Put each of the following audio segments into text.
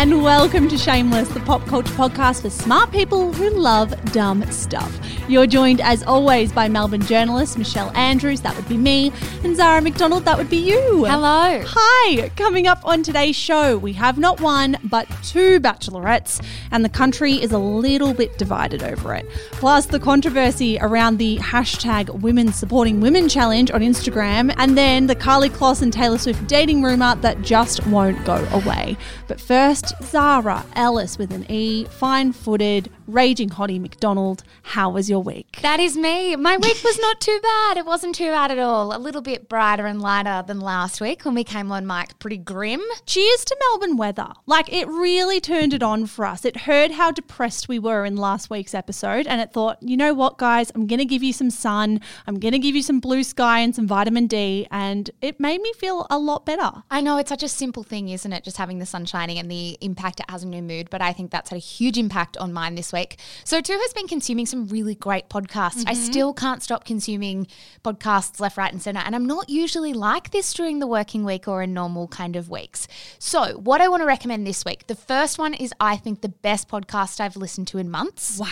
And welcome to Shameless, the pop culture podcast for smart people who love dumb stuff. You're joined, as always, by Melbourne journalist Michelle Andrews, that would be me, and Zara McDonald, that would be you. Hello. Hi. Coming up on today's show, we have not one, but two bachelorettes, and the country is a little bit divided over it. Plus, the controversy around the hashtag Women Supporting Women challenge on Instagram, and then the Karlie Kloss and Taylor Swift dating rumour that just won't go away. But first, Zara Ellis with an E, fine footed, raging hottie McDonald. How was your week? That is me. My week was not too bad. It wasn't too bad at all. A little bit brighter and lighter than last week when we came on Mike. pretty grim. Cheers to Melbourne weather. Like, it really turned it on for us. It heard how depressed we were in last week's episode, and it thought, you know what, guys, I'm going to give you some sun, I'm going to give you some blue sky and some vitamin D, and it made me feel a lot better. I know it's such a simple thing, isn't it? Just having the sun shining and the impact it has on your mood. But I think that's had a huge impact on mine this week. So, too has been consuming some really great podcasts. I mm-hmm. still can't stop consuming podcasts left, right, and center. And I'm not usually like this during the working week or in normal kind of weeks. So, what I want to recommend this week the first one is, I think, the best podcast I've listened to in months. Wow.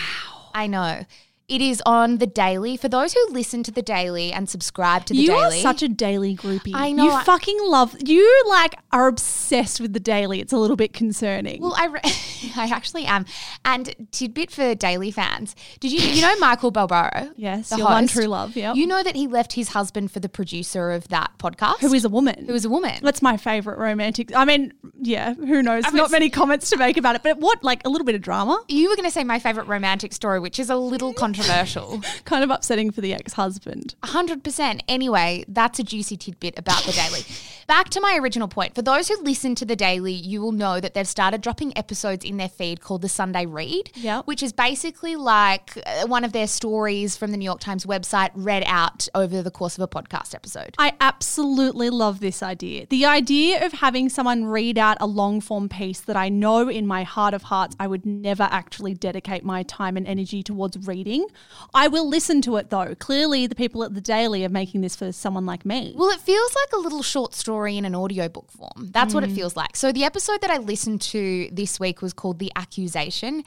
I know. It is on the daily. For those who listen to the daily and subscribe to the You daily, you are such a daily groupie. I know, You I- fucking love, you like are obsessed with the daily. It's a little bit concerning. Well, I, re- I actually am. And tidbit for daily fans: Did you you know Michael Barbaro? yes, the your one true love. Yep. You know that he left his husband for the producer of that podcast, who is a woman. who is a woman. That's my favorite romantic. I mean, yeah, who knows? mean, Not many comments to make about it, but what, like a little bit of drama? you were going to say my favorite romantic story, which is a little controversial. Kind of upsetting for the ex husband. 100%. Anyway, that's a juicy tidbit about the daily. Back to my original point. For those who listen to the daily, you will know that they've started dropping episodes in their feed called the Sunday Read, Yep. which is basically like uh, one of their stories from the New York Times website read out over the course of a podcast episode. I absolutely love this idea. The idea of having someone read out a long form piece that I know in my heart of hearts I would never actually dedicate my time and energy towards reading. I will listen to it though. Clearly, the people at the Daily are making this for someone like me. Well, it feels like a little short story in an audiobook form. That's what it mm. feels like. So, the episode that I listened to this week was called The Accusation.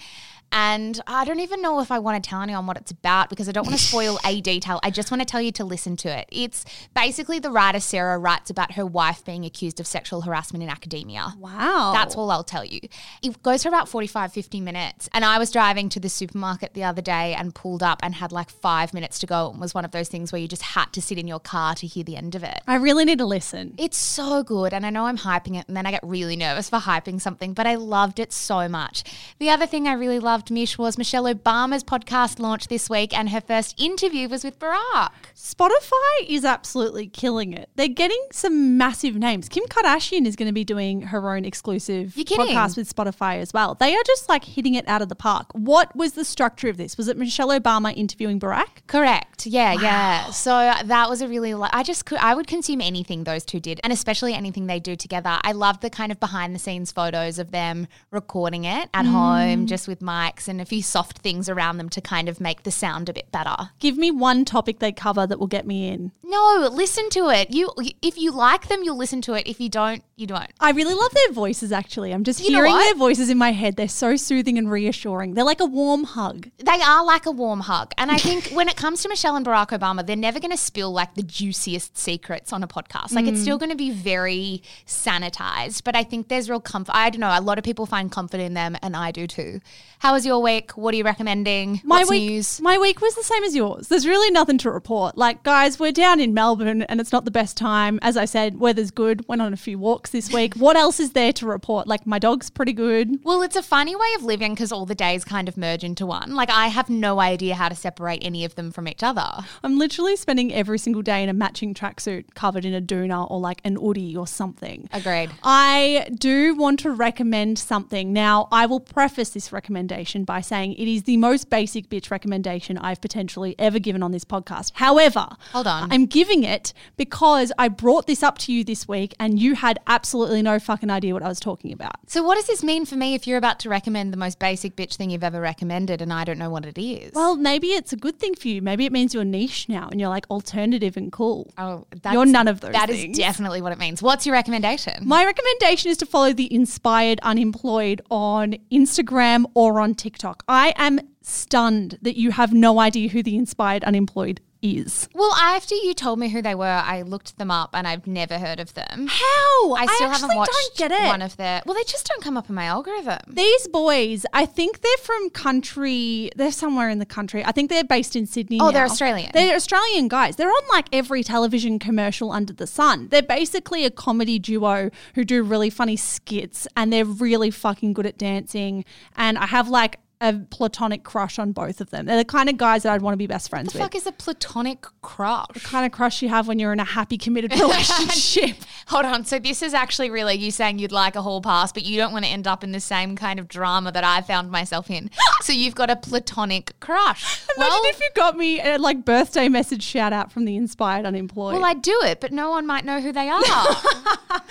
And I don't even know if I want to tell anyone what it's about because I don't want to spoil a detail. I just want to tell you to listen to it. It's basically the writer Sarah writes about her wife being accused of sexual harassment in academia. wow. That's all I'll tell you. It goes for about 45, 50 minutes. And I was driving to the supermarket the other day and pulled up and had like five minutes to go. It was one of those things where you just had to sit in your car to hear the end of it. I really need to listen. It's so good. And I know I'm hyping it and then I get really nervous for hyping something, but I loved it so much. The other thing I really loved, Mish, was Michelle Obama's podcast launch this week and her first interview was with Barack. Spotify is absolutely killing it. They're getting some massive names. Kim Kardashian is going to be doing her own exclusive podcast with Spotify as well. They are just like hitting it out of the park. What was the structure of this? Was it Michelle Obama interviewing Barack? Correct. Yeah, yeah. So uh, that was a really, I just could, I would consume anything those two did, and especially anything they do together. I love the kind of behind the scenes photos of them recording it at mm. home, just with mics and a few soft things around them to kind of make the sound a bit better. Give me one topic they cover that will get me in. No, listen to it. You, if you like them, you'll listen to it. If you don't, you don't. I really love their voices actually. I'm just You hearing their voices in my head. They're so soothing and reassuring. They're like a warm hug. They are like a warm hug. And I think when it comes to Michelle and Barack Obama, they're never going to spill like the juiciest secrets on a podcast. Like it's mm. still going to be very sanitized, but I think there's real comfort. I don't know. A lot of people find comfort in them, and I do too. How was your week? What are you recommending? My What's week, news? my week was the same as yours. There's really nothing to report. Like, guys, we're down in Melbourne and it's not the best time. As I said, weather's good. Went on a few walks this week. what else is there to report? Like, my dog's pretty good. Well, it's a funny way of living because all the days kind of merge into one. Like, I have no idea how to separate any of them from each other. I'm literally spending every single day in a matching tracksuit covered in a doona or like an hoodie or something. Agreed. I do want to recommend something. Now, I will preface this recommendation recommendation by saying it is the most basic bitch recommendation I've potentially ever given on this podcast. However, Hold on. I'm giving it because I brought this up to you this week and you had absolutely no fucking idea what I was talking about. So, what does this mean for me if you're about to recommend the most basic bitch thing you've ever recommended and I don't know what it is? Well, maybe it's a good thing for you. Maybe it means you're niche now and you're like alternative and cool. oh, that's, You're none of those That is things. definitely what it means. What's your recommendation? My recommendation is to follow the Inspired Unemployed on Instagram or on TikTok. I am stunned that you have no idea who the Inspired Unemployed is. well, after you told me who they were, I looked them up and I've never heard of them. How? I still haven't watched don't get it. one of their. Well, they just don't come up in my algorithm. These boys, I think they're from country. They're somewhere in the country. I think they're based in Sydney. Oh, they're. Australian. They're Australian guys. They're on like every television commercial under the sun. They're basically a comedy duo who do really funny skits, and they're really fucking good at dancing. And I have like a platonic crush on both of them. They're the kind of guys that I'd want to be best friends The with. fuck is a platonic crush? The kind of crush you have when you're in a happy, committed relationship. Hold on. So this is actually really you saying you'd like a hall pass, but you don't want to end up in the same kind of drama that I found myself in. so you've got a platonic crush. Imagine well, if you got me a like birthday message shout out from the Inspired Unemployed. well, I'd do it, but no one might know who they are.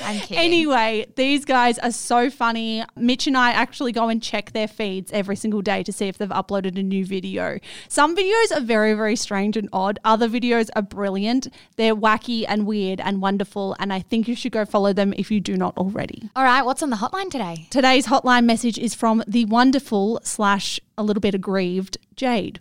I'm kidding. Anyway, these guys are so funny. Mitch and I actually go and check their feeds every single day to see if they've uploaded a new video. Some videos are very, very strange and odd. Other videos are brilliant. They're wacky and weird and wonderful. And I think you should go follow them if you do not already. All right, what's on the hotline today? Today's hotline message is from the wonderful slash a little bit aggrieved Jade.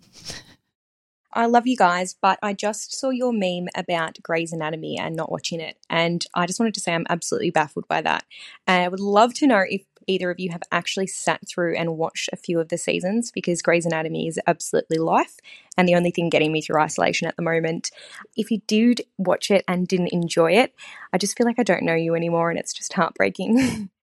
I love you guys, but I just saw your meme about Grey's Anatomy and not watching it. And I just wanted to say I'm absolutely baffled by that. And I would love to know if either of you have actually sat through and watched a few of the seasons because Grey's Anatomy is absolutely life and the only thing getting me through isolation at the moment. If you did watch it and didn't enjoy it, I just feel like I don't know you anymore and it's just heartbreaking.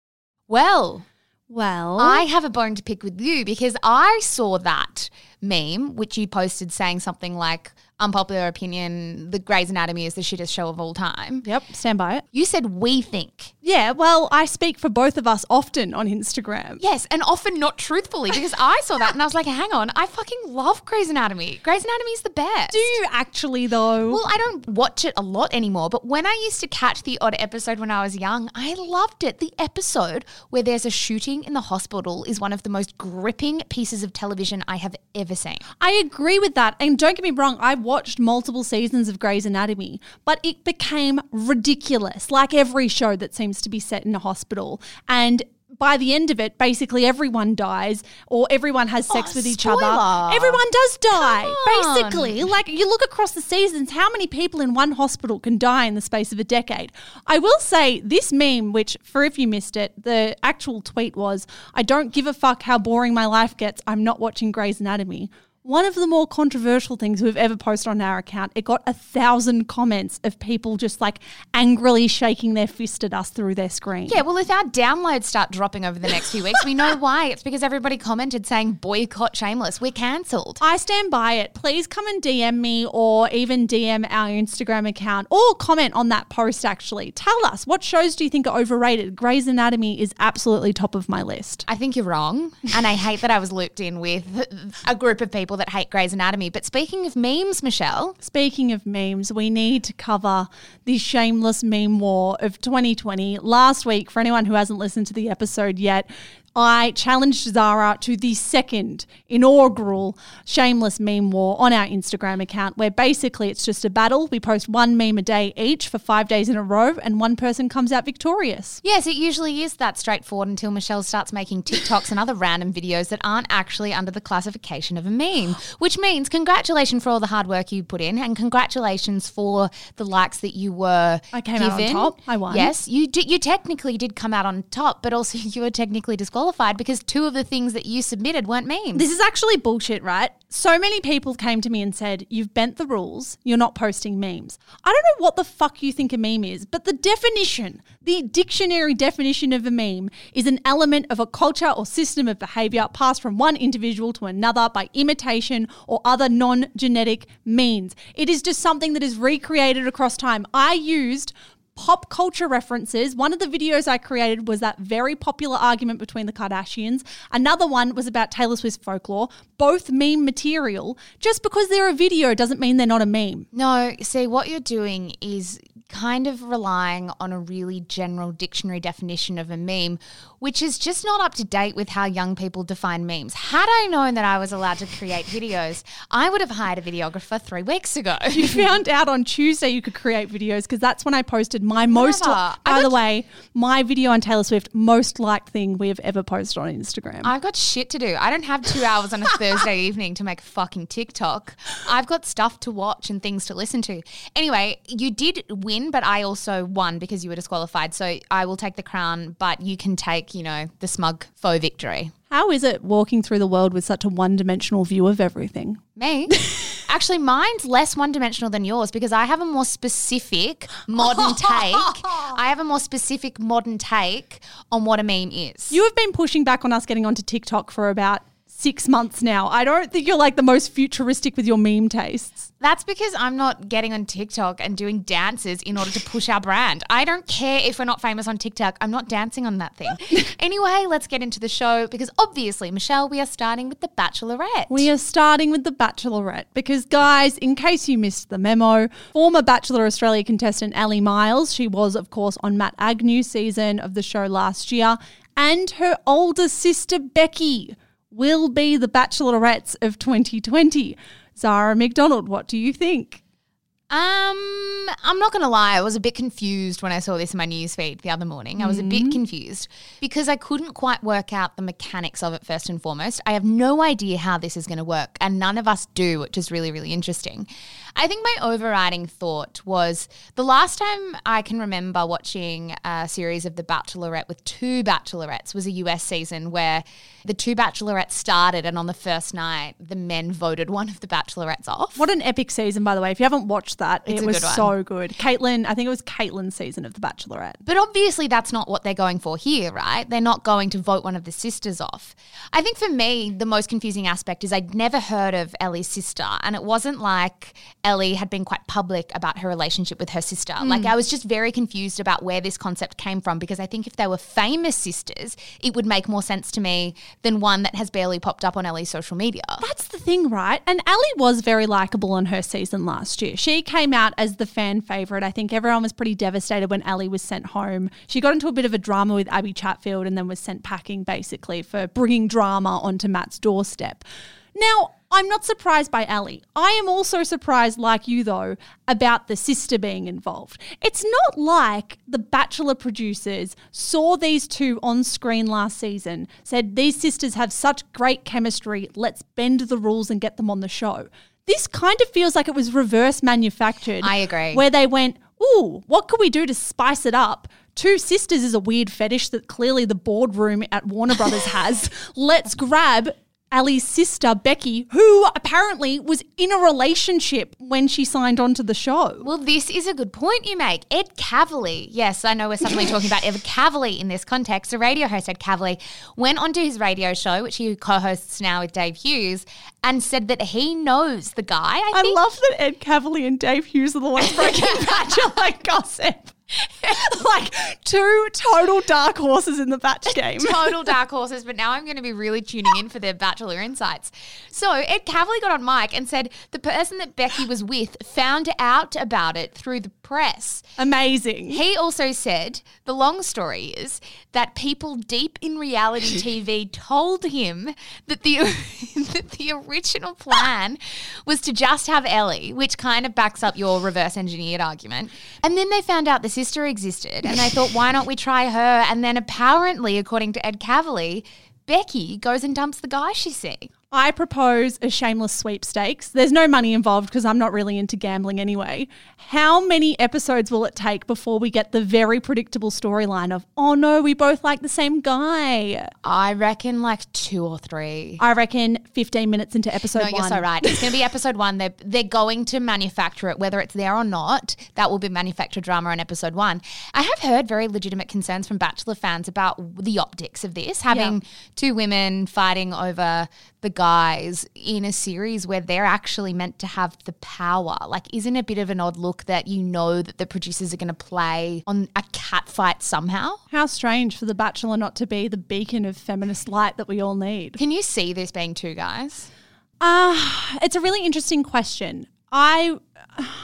Well, Well, I have a bone to pick with you because I saw that meme which you posted saying something like unpopular opinion, the Grey's Anatomy is the shittest show of all time. Yep, stand by it. You said we think. Yeah, well, I speak for both of us often on Instagram. Yes, and often not truthfully because I saw that and I was like, hang on, I fucking love Grey's Anatomy. Grey's Anatomy is the best. Do you actually, though? Well, I don't watch it a lot anymore, but when I used to catch the odd episode when I was young, I loved it. The episode where there's a shooting in the hospital is one of the most gripping pieces of television I have ever seen. I agree with that. And don't get me wrong, I watched multiple seasons of Grey's Anatomy, but it became ridiculous, like every show that seems to be set in a hospital. And by the end of it, basically everyone dies or everyone has sex Oh, with each spoiler. other. Everyone does die. Basically, like you look across the seasons, how many people in one hospital can die in the space of a decade? I will say this meme, which for if you missed it, the actual tweet was, I don't give a fuck how boring my life gets. I'm not watching Grey's Anatomy. One of the more controversial things we've ever posted on our account, it got a thousand comments of people just like angrily shaking their fist at us through their screen. Yeah, well, if our downloads start dropping over the next few weeks, we know why. It's because everybody commented saying boycott Shameless. We're cancelled. I stand by it. Please come and DM me or even DM our Instagram account or comment on that post actually. Tell us what shows do you think are overrated? Grey's Anatomy is absolutely top of my list. I think you're wrong. And I hate that I was looped in with a group of people that hate Grey's Anatomy. But speaking of memes, Michelle, Speaking of memes, we need to cover the shameless meme war of 2020. Last week, for anyone who hasn't listened to the episode yet, I challenged Zara to the second inaugural shameless meme war on our Instagram account, where basically it's just a battle. We post one meme a day each for five days in a row, and one person comes out victorious. yes, it usually is that straightforward until Michelle starts making TikToks and other random videos that aren't actually under the classification of a meme, which means congratulations for all the hard work you put in and congratulations for the likes that you were I came out on top. I won. Yes, you did, you technically did come out on top, but also you were technically disqualified because two of the things that you submitted weren't memes. This is actually bullshit, right? So many people came to me and said, You've bent the rules, you're not posting memes. I don't know what the fuck you think a meme is, but the definition, the dictionary definition of a meme, is an element of a culture or system of behavior passed from one individual to another by imitation or other non genetic means. It is just something that is recreated across time. I used pop culture references. One of the videos I created was that very popular argument between the Kardashians. Another one was about Taylor Swift folklore. Both meme material. Just because they're a video doesn't mean they're not a meme. No, see, what you're doing is kind of relying on a really general dictionary definition of a meme, which is just not up to date with how young people define memes. Had I known that I was allowed to create videos, I would have hired a videographer three weeks ago. You found out on Tuesday you could create videos because that's when I posted my most. Whatever. By the way, my video on Taylor Swift most liked thing we have ever posted on Instagram. I've got shit to do. I don't have two hours on a Thursday evening to make a fucking TikTok. I've got stuff to watch and things to listen to. Anyway, you did win, but I also won because you were disqualified. So I will take the crown, but you can take, you know, the smug faux victory. How is it walking through the world with such a one-dimensional view of everything? Me? Actually, mine's less one dimensional than yours because I have a more specific modern take. I have a more specific modern take on what a meme is. You have been pushing back on us getting onto TikTok for about six months now. I don't think you're like the most futuristic with your meme tastes. That's because I'm not getting on TikTok and doing dances in order to push our brand. I don't care if we're not famous on TikTok. I'm not dancing on that thing. anyway, let's get into the show because obviously, Michelle, we are starting with The Bachelorette. We are starting with The Bachelorette because, guys, in case you missed the memo, former Bachelor Australia contestant Ellie Miles, she was, of course, on Matt Agnew's season of the show last year, and her older sister Becky will be the Bachelorettes of 2020. Zara McDonald, what do you think? Um, I'm not gonna lie, I was a bit confused when I saw this in my newsfeed the other morning. I was a bit confused because I couldn't quite work out the mechanics of it first and foremost. I have no idea how this is gonna work, and none of us do, which is really, really interesting. I think my overriding thought was the last time I can remember watching a series of The Bachelorette with two bachelorettes was a US season where the two bachelorettes started, and on the first night, the men voted one of the bachelorettes off. What an epic season, by the way. If you haven't watched that, It's it was good so good. Kaitlyn, I think it was Kaitlyn's season of The Bachelorette. But obviously, that's not what they're going for here, right? They're not going to vote one of the sisters off. I think for me, the most confusing aspect is I'd never heard of Ellie's sister. And it wasn't like Ellie had been quite public about her relationship with her sister. Mm. Like, I was just very confused about where this concept came from because I think if they were famous sisters, it would make more sense to me than one that has barely popped up on Ellie's social media. That's the thing, right? And Ellie was very likable on her season last year. She came out as the fan favorite. I think everyone was pretty devastated when Ellie was sent home. She got into a bit of a drama with Abby Chatfield and then was sent packing basically for bringing drama onto Matt's doorstep. Now, I'm not surprised by Ellie. I am also surprised, like you though, about the sister being involved. It's not like the Bachelor producers saw these two on screen last season, said these sisters have such great chemistry, let's bend the rules and get them on the show. This kind of feels like it was reverse manufactured. I agree. Where they went, ooh, what could we do to spice it up? Two sisters is a weird fetish that clearly the boardroom at Warner Brothers has. Let's grab Ellie's sister, Becky, who apparently was in a relationship when she signed on to the show. Well, this is a good point you make. Ed Kavalee, yes, I know we're suddenly talking about Ed Kavalee in this context. The radio host Ed Kavalee went onto his radio show, which he co-hosts now with Dave Hughes, and said that he knows the guy. I, I love that Ed Kavalee and Dave Hughes are the ones breaking Bachelor gossip. like two total dark horses in the batch game. Total dark horses, but now I'm going to be really tuning in for their Bachelor insights. So Ed Kavalee got on mic and said the person that Becky was with found out about it through the press. Amazing. He also said the long story is that people deep in reality TV told him that the that the original plan was to just have Ellie, which kind of backs up your reverse engineered argument. And then they found out the sister existed, and they thought, why don't we try her? And then apparently, according to Ed Kavalee, Becky goes and dumps the guy she's seeing. I propose a shameless sweepstakes. There's no money involved because I'm not really into gambling anyway. How many episodes will it take before we get the very predictable storyline of, oh no, we both like the same guy? I reckon like two or three. I reckon 15 minutes into episode No, one. you're so right. It's going to be episode one. They're, they're going to manufacture it, whether it's there or not. That will be manufactured drama in episode one. I have heard very legitimate concerns from Bachelor fans about the optics of this, having two women fighting over the guys in a series where they're actually meant to have the power. Like, isn't it a bit of an odd look that you know that the producers are going to play on a cat fight somehow? How strange for The Bachelor not to be the beacon of feminist light that we all need. Can you see this being two guys? Uh, it's a really interesting question. I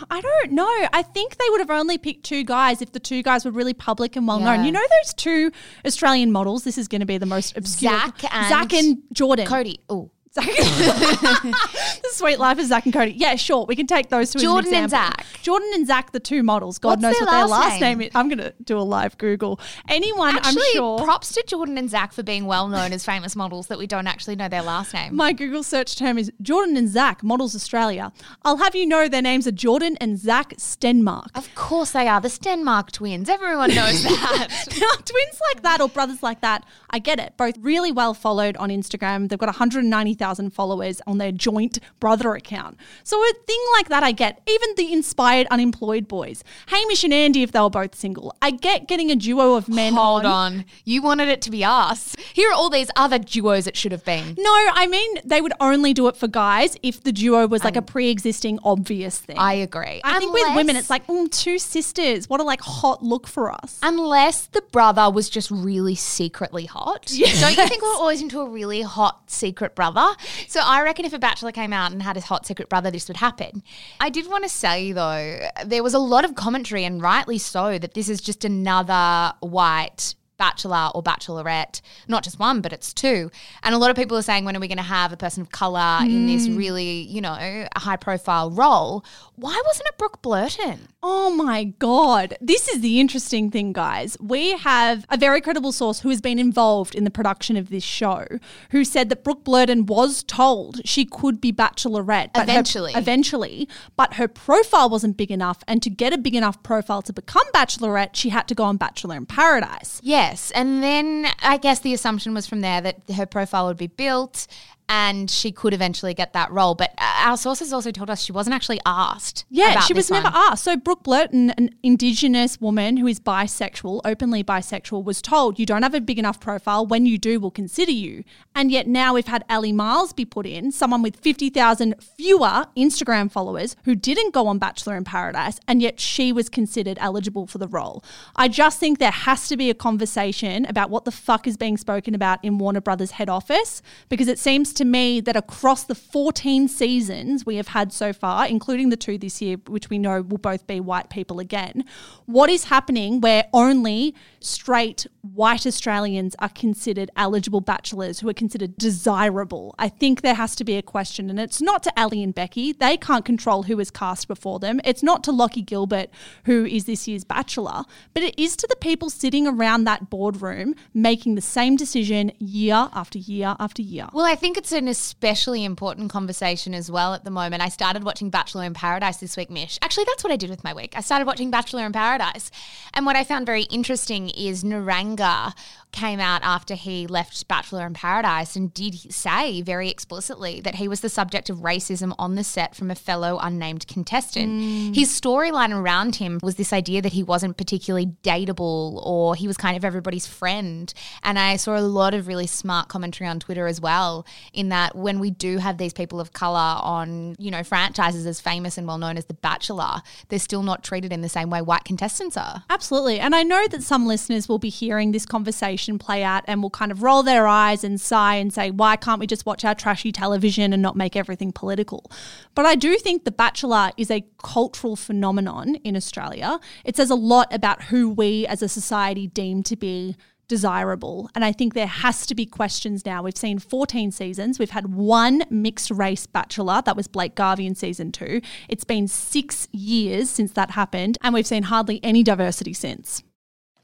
I don't know. I think they would have only picked two guys if the two guys were really public and well known. Yeah. You know those two Australian models? This is going to be the most obscure. Zach and Zach and Jordan. Cody. Oh. Zach. the sweet life of Zach and Cody. Yeah, sure. We can take those two Jordan and. Zach. Jordan and Zach, the two models. God What's knows their what their last last name? name is. I'm going to do a live Google. Anyone, Actually, I'm sure. props to Jordan and Zach for being well known as famous models that we don't actually know their last name. My Google search term is Jordan and Zach, Models Australia. I'll have you know their names are Jordan and Zach Stenmark. of course they are. The Stenmark twins. Everyone knows that. Now, twins like that or brothers like that, I get it. Both really well followed on Instagram. They've got 190,000 followers on their joint brother account. So a thing like that, I get. Even the inspired unemployed boys, Hamish and Andy, if they were both single, I get getting a duo of men. Hold on. on. You wanted it to be us. Here are all these other duos it should have been. No, I mean they would only do it for guys if the duo was like a pre-existing obvious thing. I agree. I think with women, it's like mm, two sisters. What a like hot look for us. Unless the brother was just really secretly hot. Don't you think we're always into a really hot secret brother? So I reckon if a bachelor came out and had a hot secret brother, this would happen. I did want to say though, there was a lot of commentary, and rightly so, that this is just another white bachelor or bachelorette, not just one, but it's two. And a lot of people are saying, when are we going to have a person of color in this mm. really, you know, high profile role? Why wasn't it Brooke Blurton? Oh my God. This is the interesting thing, guys. We have a very credible source who has been involved in the production of this show who said that Brooke Blurton was told she could be bachelorette. but her- Eventually. eventually. But her profile wasn't big enough. And to get a big enough profile to become bachelorette, she had to go on Bachelor in Paradise. Yes, and then I guess the assumption was from there that her profile would be built and she could eventually get that role. But uh, our sources also told us she wasn't actually asked. Yeah, she was one. never asked. So Brooke Blurton, an Indigenous woman who is bisexual, openly bisexual, was told you don't have a big enough profile. When you do, we'll consider you. And yet now we've had Ellie Miles be put in, someone with fifty thousand fewer Instagram followers who didn't go on Bachelor in Paradise, and yet she was considered eligible for the role. I just think there has to be a conversation about what the fuck is being spoken about in Warner Brothers head office because it seems to me that across the 14 seasons we have had so far, including the two this year, which we know will both be white people again, what is happening where only straight white Australians are considered eligible bachelors who are considered desirable? I think there has to be a question, and it's not to Ellie and Becky. They can't control who is cast before them. It's not to Locky Gilbert, who is this year's bachelor, but it is to the people sitting around that boardroom making the same decision year after year after year. Well, I think it's an especially important conversation as well at the moment. I started watching Bachelor in Paradise this week, Mish. Actually, that's what I did with my week. I started watching Bachelor in Paradise. And what I found very interesting is Niranga came out after he left Bachelor in Paradise and did say very explicitly that he was the subject of racism on the set from a fellow unnamed contestant. Mm. His storyline around him was this idea that he wasn't particularly dateable or he was kind of everybody's friend. And I saw a lot of really smart commentary on Twitter as well in that when we do have these people of color on, you know, franchises as famous and well known as The Bachelor, they're still not treated in the same way white contestants are. Absolutely. And I know that some listeners will be hearing this conversation play out and will kind of roll their eyes and sigh and say, why can't we just watch our trashy television and not make everything political? But I do think The Bachelor is a cultural phenomenon in Australia. It says a lot about who we as a society deem to be desirable. And I think there has to be questions now. We've seen 14 seasons. We've had one mixed race bachelor. That was Blake Garvey in season two. It's been six years since that happened. And we've seen hardly any diversity since.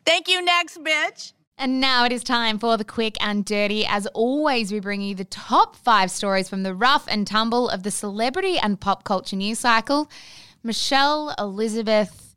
Thank you, next bitch. And now it is time for the quick and dirty. As always, we bring you the top five stories from the rough and tumble of the celebrity and pop culture news cycle. Michelle Elizabeth,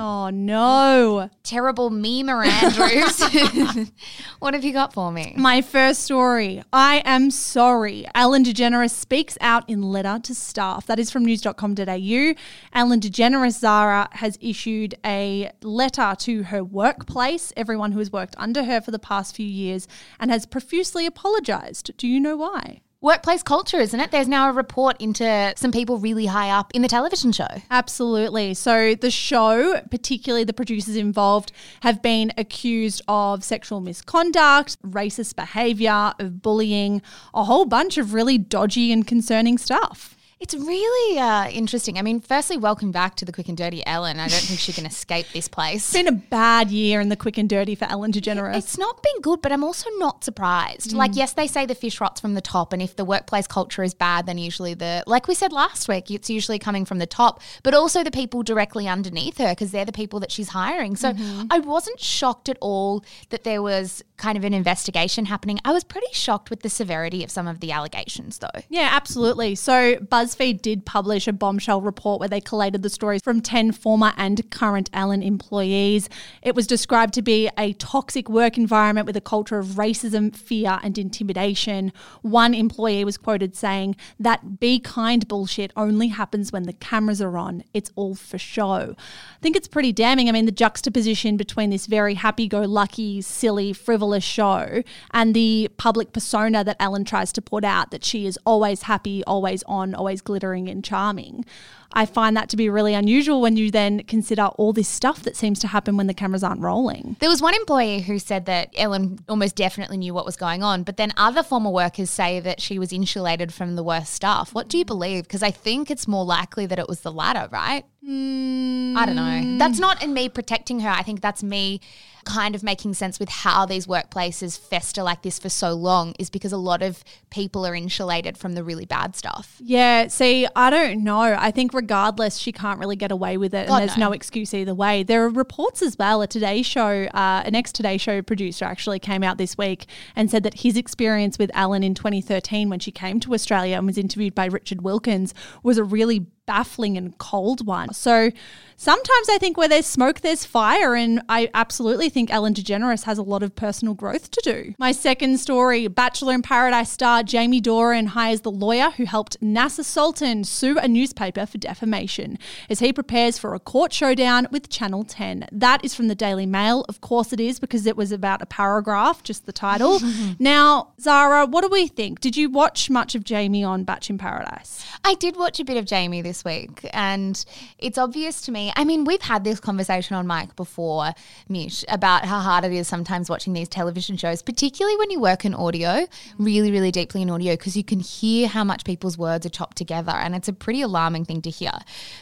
Oh no. terrible memer Andrews. what have you got for me? My first story. I am sorry. Ellen DeGeneres speaks out in letter to staff. That is from news.com.au. Ellen DeGeneres Zara has issued a letter to her workplace, everyone who has worked under her for the past few years, and has profusely apologized. Do you know why? Workplace culture, isn't it? There's now a report into some people really high up in the television show. Absolutely. So the show, particularly the producers involved, have been accused of sexual misconduct, racist behavior, of bullying, a whole bunch of really dodgy and concerning stuff. It's really uh, interesting. I mean, firstly, welcome back to the Quick and Dirty Ellen. I don't think she can escape this place. It's been a bad year in the quick and dirty for Ellen DeGeneres. It's not been good, but I'm also not surprised. Like, yes, they say the fish rots from the top, and if the workplace culture is bad, then usually the, like we said last week, it's usually coming from the top, but also the people directly underneath her because they're the people that she's hiring. So I wasn't shocked at all that there was kind of an investigation happening. I was pretty shocked with the severity of some of the allegations, though. Yeah, absolutely. So BuzzFeed did publish a bombshell report where they collated the stories from 10 former and current Ellen employees. It was described to be a toxic work environment with a culture of racism, fear, and intimidation. One employee was quoted saying, That be kind bullshit only happens when the cameras are on. It's all for show. I think it's pretty damning. I mean, the juxtaposition between this very happy go lucky, silly, frivolous show and the public persona that Ellen tries to put out that she is always happy, always on, always glittering and charming. I find that to be really unusual when you then consider all this stuff that seems to happen when the cameras aren't rolling. There was one employee who said that Ellen almost definitely knew what was going on, but then other former workers say that she was insulated from the worst stuff. What do you believe? Because I think it's more likely that it was the latter, right? I don't know. That's not in me protecting her. I think that's me kind of making sense with how these workplaces fester like this for so long is because a lot of people are insulated from the really bad stuff. Yeah, see, I don't know. I think regardless, she can't really get away with it, and God, there's no. no. excuse either way. There are reports as well. A Today Show, uh, an ex Today Show producer, actually came out this week and said that his experience with Ellen in 2013, when she came to Australia and was interviewed by Richard Wilkins, was a really baffling and cold one. So sometimes I think where there's smoke, there's fire. And I absolutely think Ellen DeGeneres has a lot of personal growth to do. My second story Bachelor in Paradise star Jamie Doran hires the lawyer who helped Nasser Sultan sue a newspaper for defamation as he prepares for a court showdown with Channel 10. That is from the Daily Mail. Of course it is because it was about a paragraph, just the title. now, Zara, what do we think? Did you watch much of Jamie on Batch in Paradise? I did watch a bit of Jamie this week, and it's obvious to me. I mean, we've had this conversation on mic before, Mish, about how hard it is sometimes watching these television shows, particularly when you work in audio, really, really deeply in audio, because you can hear how much people's words are chopped together, and it's a pretty alarming thing to hear.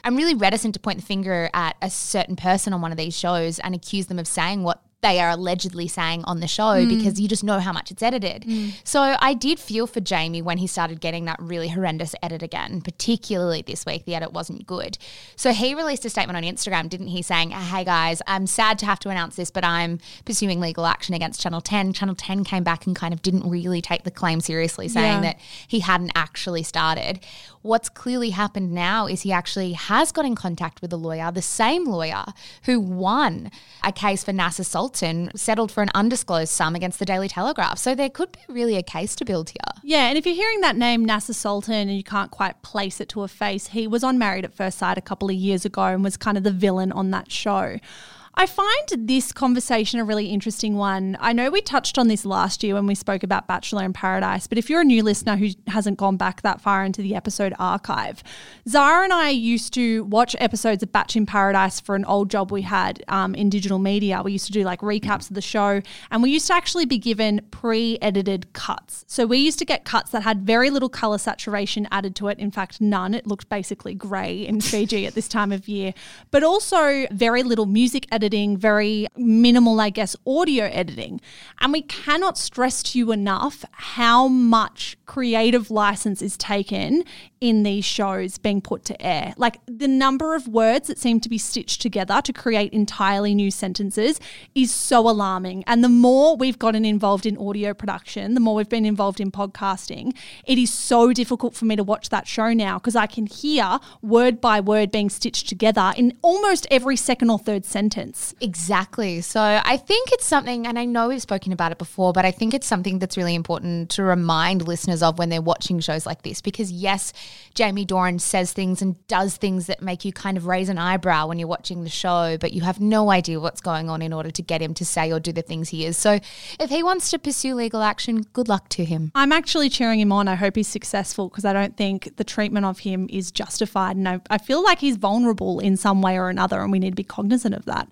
I'm really reticent to point the finger at a certain person on one of these shows and accuse them of saying what they are allegedly saying on the show mm. because you just know how much it's edited. Mm. So I did feel for Jamie when he started getting that really horrendous edit again, particularly this week. The edit wasn't good. So he released a statement on Instagram, didn't he, saying, Hey guys, I'm sad to have to announce this, but I'm pursuing legal action against Channel 10. Channel 10 came back and kind of didn't really take the claim seriously, saying Yeah. that he hadn't actually started. What's clearly happened now is he actually has got in contact with a lawyer, the same lawyer who won a case for Nasser Sultan, settled for an undisclosed sum against the Daily Telegraph. So there could be really a case to build here. Yeah, and if you're hearing that name, Nasser Sultan, and you can't quite place it to a face, he was on Married at First Sight a couple of years ago and was kind of the villain on that show. I find this conversation a really interesting one. I know we touched on this last year when we spoke about Bachelor in Paradise, but if you're a new listener who hasn't gone back that far into the episode archive, Zara and I used to watch episodes of Batch in Paradise for an old job we had um, in digital media. We used to do like recaps of the show, and we used to actually be given pre edited cuts. So we used to get cuts that had very little color saturation added to it. In fact, none. It looked basically grey in Fiji at this time of year, but also very little music editing, very minimal, I guess, audio editing. And we cannot stress to you enough how much creative license is taken in these shows being put to air. Like the number of words that seem to be stitched together to create entirely new sentences is so alarming. And the more we've gotten involved in audio production, the more we've been involved in podcasting, it is so difficult for me to watch that show now because I can hear word by word being stitched together in almost every second or third sentence. Exactly. So I think it's something, and I know we've spoken about it before, but I think it's something that's really important to remind listeners of when they're watching shows like this. Because, yes, Jamie Doran says things and does things that make you kind of raise an eyebrow when you're watching the show, but you have no idea what's going on in order to get him to say or do the things he is. So if he wants to pursue legal action, good luck to him. I'm actually cheering him on. I hope he's successful because I don't think the treatment of him is justified. And I, I feel like he's vulnerable in some way or another, and we need to be cognizant of that.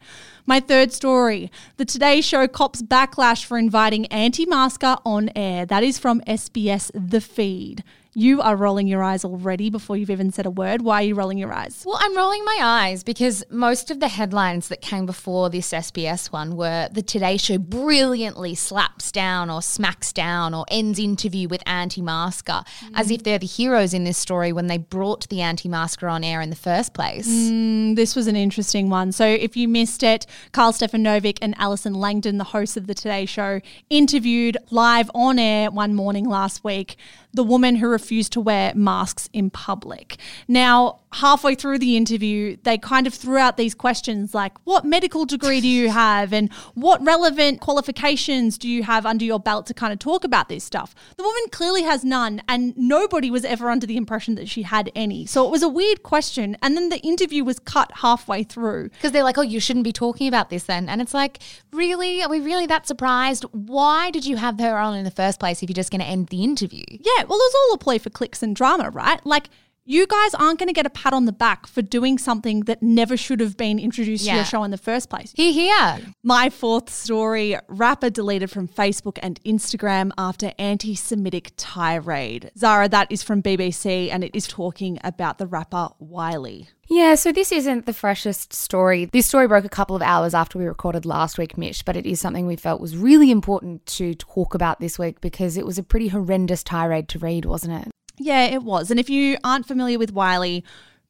My third story The Today Show cops backlash for inviting anti masker on air. That is from SBS The Feed. You are rolling your eyes already before you've even said a word. Why are you rolling your eyes? Well, I'm rolling my eyes because most of the headlines that came before this SBS one were the Today Show brilliantly slaps down or smacks down or ends interview with anti masker, mm. as if they're the heroes in this story when they brought the anti masker on air in the first place. Mm, this was an interesting one. So if you missed it, Karl Stefanovic and Allison Langdon, the hosts of the Today Show, interviewed live on air one morning last week the woman who refused to wear masks in public. Now, halfway through the interview, they kind of threw out these questions like, What medical degree do you have? And what relevant qualifications do you have under your belt to kind of talk about this stuff? The woman clearly has none, and nobody was ever under the impression that she had any. So it was a weird question. And then the interview was cut halfway through. Because they're like, Oh, you shouldn't be talking about this then. And it's like, Really? Are we really that surprised? Why did you have her on in the first place if you're just going to end the interview? Yeah, well, it was all a play for clicks and drama, right? Like, you guys aren't going to get a pat on the back for doing something that never should have been introduced yeah. to your show in the first place. Hear, hear. My fourth story rapper deleted from Facebook and Instagram after anti Semitic tirade. Zara, that is from BBC and it is talking about the rapper Wiley. Yeah, so this isn't the freshest story. This story broke a couple of hours after we recorded last week, Mish, but it is something we felt was really important to talk about this week because it was a pretty horrendous tirade to read, wasn't it? Yeah, it was. And if you aren't familiar with Wiley,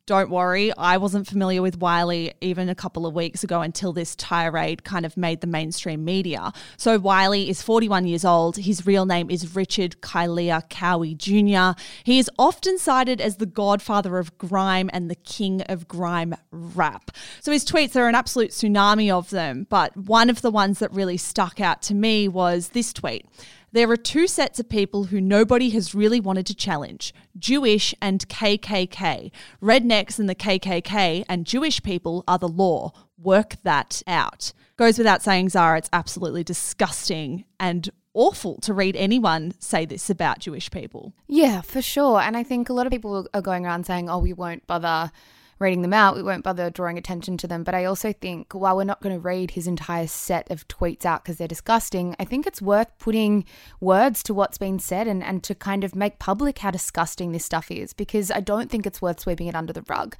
don't worry, I wasn't familiar with Wiley even a couple of weeks ago until this tirade kind of made the mainstream media. So Wiley is 41 years old. His real name is Richard Kylea Cowie Jr. He is often cited as the godfather of grime and the king of grime rap. So his tweets, are an absolute tsunami of them, but one of the ones that really stuck out to me was this tweet. There are two sets of people who nobody has really wanted to challenge Jewish and KKK. Rednecks and the KKK and Jewish people are the law. Work that out. Goes without saying, Zara, it's absolutely disgusting and awful to read anyone say this about Jewish people. Yeah, for sure. And I think a lot of people are going around saying, oh, we won't bother reading them out, we won't bother drawing attention to them. But I also think while we're not going to read his entire set of tweets out because they're disgusting, I think it's worth putting words to what's been said and, and to kind of make public how disgusting this stuff is because I don't think it's worth sweeping it under the rug.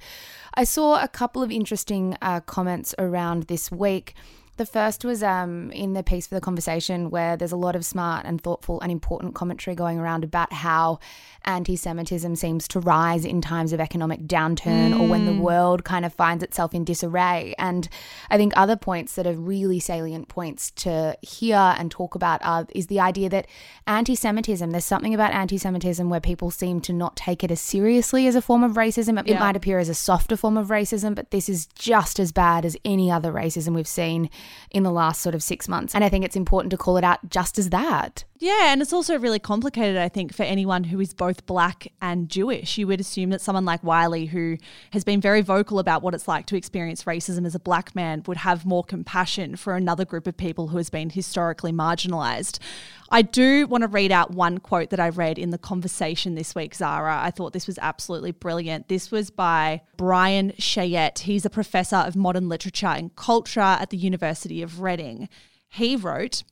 I saw a couple of interesting uh, comments around this week. The first was um, in the piece for the conversation where there's a lot of smart and thoughtful and important commentary going around about how anti Semitism seems to rise in times of economic downturn mm. or when the mm. world kind of finds itself in disarray. And I think other points that are really salient points to hear and talk about are, is the idea that anti Semitism, there's something about anti Semitism where people seem to not take it as seriously as a form of racism. It, yeah. it might appear as a softer form of racism, but this is just as bad as any other racism we've seen in the last sort of six months. And I think it's important to call it out just as that. Yeah, and it's also really complicated, I think, for anyone who is both black and Jewish. You would assume that someone like Wiley, who has been very vocal about what it's like to experience racism as a black man, would have more compassion for another group of people who has been historically marginalized. I do want to read out one quote that I read in the conversation this week, Zara. I thought this was absolutely brilliant. This was by Bryan Cheyette. He's a professor of modern literature and culture at the University of Reading. He wrote,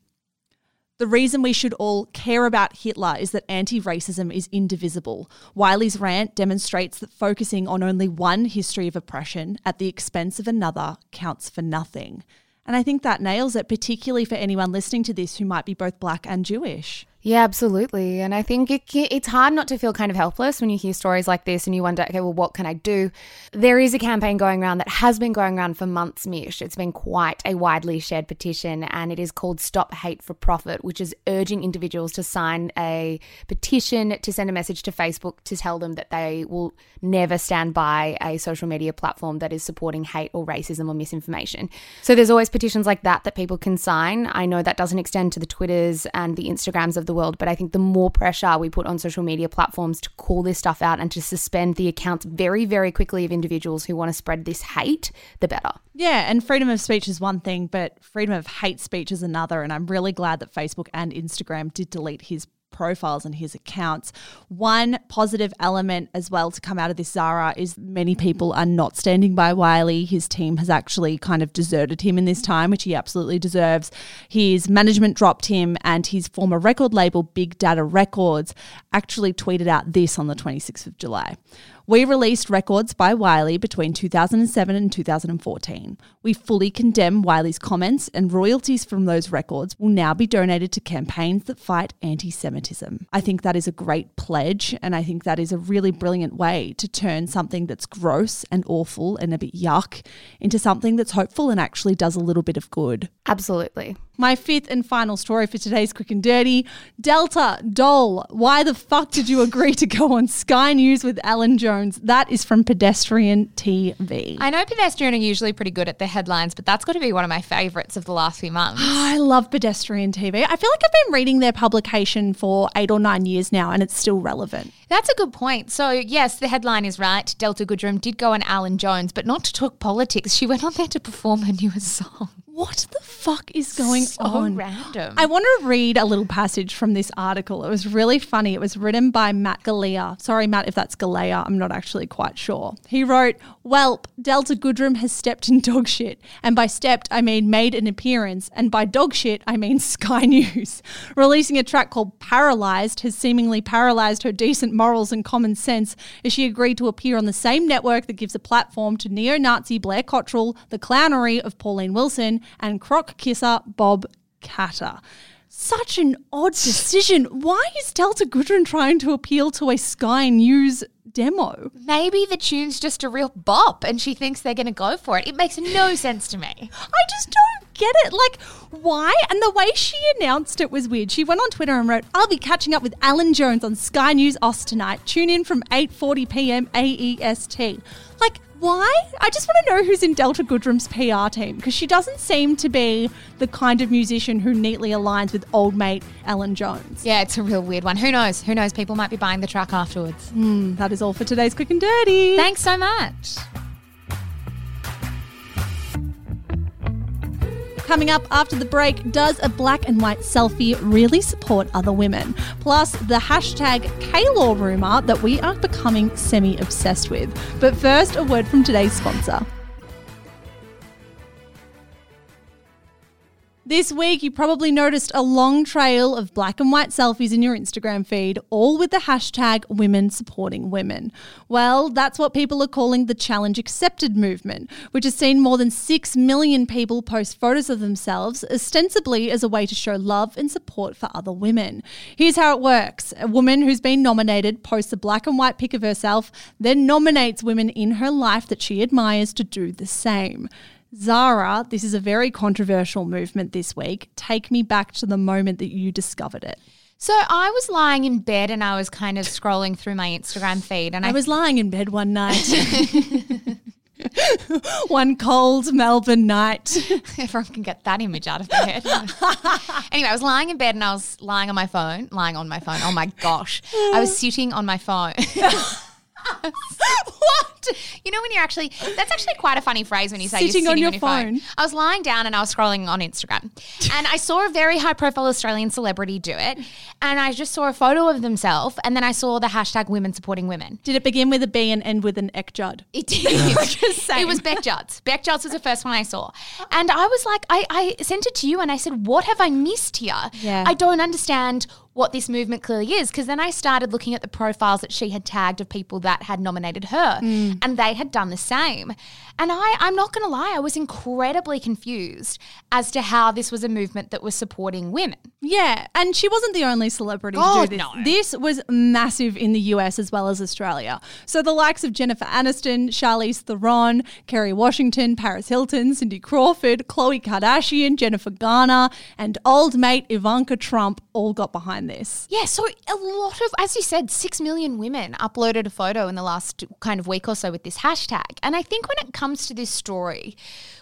the reason we should all care about Hitler is that anti racism is indivisible. Wiley's rant demonstrates that focusing on only one history of oppression at the expense of another counts for nothing. And I think that nails it, particularly for anyone listening to this who might be both black and Jewish. Yeah, absolutely. And I think it, it's hard not to feel kind of helpless when you hear stories like this and you wonder, okay, well, what can I do? There is a campaign going around that has been going around for months, Mish. It's been quite a widely shared petition, and it is called Stop Hate for Profit, which is urging individuals to sign a petition to send a message to Facebook to tell them that they will never stand by a social media platform that is supporting hate or racism or misinformation. So there's always petitions like that that people can sign. I know that doesn't extend to the Twitters and the Instagrams of the the world, but I think the more pressure we put on social media platforms to call this stuff out and to suspend the accounts very, very quickly of individuals who want to spread this hate, the better. Yeah, and freedom of speech is one thing, but freedom of hate speech is another. And I'm really glad that Facebook and Instagram did delete his profiles and his accounts. One positive element as well to come out of this Zara is many people are not standing by Wiley. His team has actually kind of deserted him in this time, which he absolutely deserves. His management dropped him, and his former record label, Big Dada Records, actually tweeted out this on the 26th of July. We released records by Wiley between 2007 and 2014. We fully condemn Wiley's comments, and royalties from those records will now be donated to campaigns that fight anti Semitism. I think that is a great pledge, and I think that is a really brilliant way to turn something that's gross and awful and a bit yuck into something that's hopeful and actually does a little bit of good. Absolutely. My fifth and final story for today's Quick and Dirty Delta Dole. Why the fuck did you agree to go on Sky News with Alan Jones? That is from Pedestrian TV. I know Pedestrian are usually pretty good at the headlines, but that's got to be one of my favourites of the last few months. I love Pedestrian TV. I feel like I've been reading their publication for eight or nine years now and it's still relevant. That's a good point. So, yes, the headline is right. Delta Goodrem did go on Alan Jones, but not to talk politics. She went on there to perform her newest song. What the fuck is going So on? random. I want to read a little passage from this article. It was really funny. It was written by Matt Galea. Sorry, Matt, if that's Galea. I'm not actually quite sure. He wrote, Welp, Delta Goodrem has stepped in dog shit. And by stepped, I mean made an appearance. And by dog shit, I mean Sky News. Releasing a track called Paralyzed has seemingly paralyzed her decent morals and common sense as she agreed to appear on the same network that gives a platform to neo Nazi Blair Cottrell, the clownery of Pauline Wilson, and croc kisser Bob Katter. Such an odd decision. Why is Delta Goodrem trying to appeal to a Sky News demo? Maybe the tune's just a real bop and she thinks they're going to go for it. It makes no sense to me. I just don't get it. Like, why? And the way she announced it was weird. She went on Twitter and wrote, "I'll be catching up with Alan Jones on Sky News Oz tonight. Tune in from 8:40 p.m. AEST." Like, why? I just want to know who's in Delta Goodrem's PR team because she doesn't seem to be the kind of musician who neatly aligns with old mate Alan Jones. Yeah, it's a real weird one. Who knows? Who knows? People might be buying the track afterwards. Hmm, that is all for today's Quick and Dirty. Thanks so much. Coming up after the break, does a black and white selfie really support other women? Plus, the hashtag Kaylor rumour that we are becoming semi obsessed with. But first, a word from today's sponsor. This week, you probably noticed a long trail of black and white selfies in your Instagram feed, all with the hashtag women supporting women. Well, that's what people are calling the challenge accepted movement, which has seen more than 6 million people post photos of themselves, ostensibly as a way to show love and support for other women. Here's how it works a woman who's been nominated posts a black and white pic of herself, then nominates women in her life that she admires to do the same. Zara, this is a very controversial movement this week. Take me back to the moment that you discovered it. So I was lying in bed and I was kind of scrolling through my Instagram feed and I, I was lying in bed one night. one cold Melbourne night. everyone can get that image out of their head. anyway, I was lying in bed and I was lying on my phone, lying on my phone. Oh my gosh. I was sitting on my phone. what? You know when you're actually that's actually quite a funny phrase when you say Sitting you're on your on your phone. phone. I was lying down and I was scrolling on Instagram. And I saw a very high profile Australian celebrity do it. And I just saw a photo of themselves and then I saw the hashtag women supporting women. Did it begin with a B and end with an Ek Judd? It did. it was Bec Judds. Bec Judds was the first one I saw. And I was like, I, I sent it to you and I said, what have I missed here? Yeah. I don't understand what this movement clearly is. Because then I started looking at the profiles that she had tagged of people that had nominated her mm. and they had done the same. And I, I'm not going to lie, I was incredibly confused as to how this was a movement that was supporting women. Yeah, and she wasn't the only celebrity to do this. no. This was massive in the US as well as Australia. So the likes of Jennifer Aniston, Charlize Theron, Kerry Washington, Paris Hilton, Cindy Crawford, Khloe Kardashian, Jennifer Garner, and old mate Ivanka Trump all got behind this. Yeah, so a lot of, as you said, six million women uploaded a photo in the last kind of week or so with this hashtag. And I think when it comes to this story,